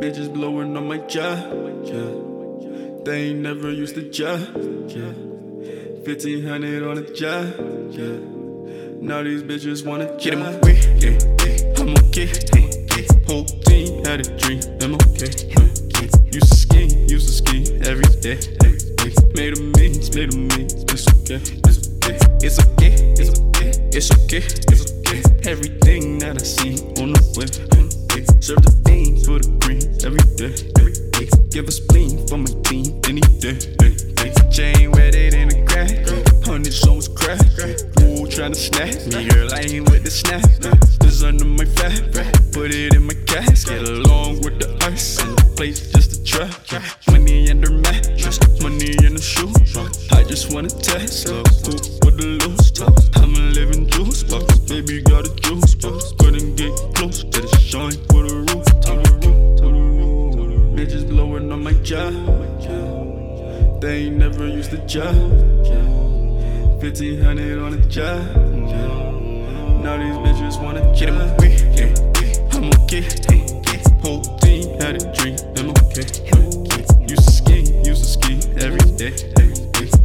Bitches blowing on my job. Yeah. They ain't never used to job. Yeah. 1500 on a job. Yeah. Now these bitches wanna get in my way. Yeah. yeah. I'm okay. Whole team had a dream. I'm okay. Used to ski, used to ski every day. Made a means, made a means. It's okay. It's okay. It's okay. It's okay. It's okay. It's okay. Everything that I see on the way. Serve the beans for the green every day. Give a spleen for my team any day. day. Chain wetted in the grass. Hundred songs crack. Ooh, tryna snap me. Girl, I ain't with the snap. This under my fat. Put it in my casket along with the ice. And the place just a trap. Money in under mattress. Money in the shoe. I just wanna test. Look, who with the loose. I'm a living juice box. Baby got a juice box. Couldn't get close to the joint with a. Bitches blowing on my job. They ain't never used to job. 1500 on a job. Now these bitches wanna get in my way. I'm okay. Whole team had a dream. I'm okay. Used to ski, used to ski every day.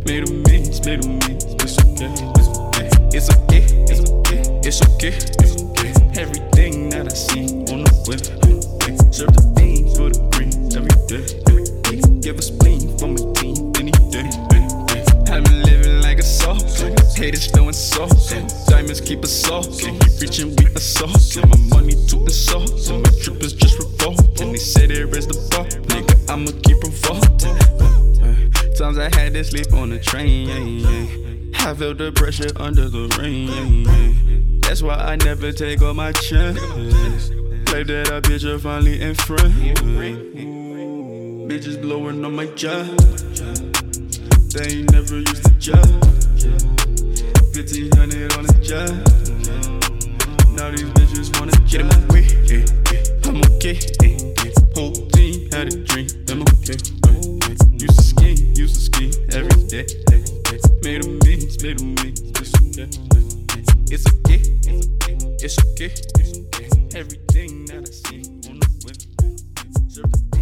Made a means, made a means. It's okay. It's okay. It's okay. It's okay. It's okay. Everything that I see on the whip. Serve the beans the green every Give a spleen for my team any day. I've been living like a salt. Haters throwing salt. Diamonds keep us soft. Reaching with assault. My money to. And my trip is just revolt. And they say there is the bar. Nigga, I'ma keep revolting. Times I had to sleep on the train. I felt the pressure under the rain. That's why I never take off my chain. Like that, I bitch are finally in front. Bitches blowing on my job. They ain't never used to job. 1500 on a job. Now these bitches wanna get in my way. Eh, eh. I'm okay. Eh, Whole team had a dream. I'm okay. Used to ski, used to ski every day. Made a means, made a means. It's okay. It's okay. It's okay. Everything that I see on the whip. Serve the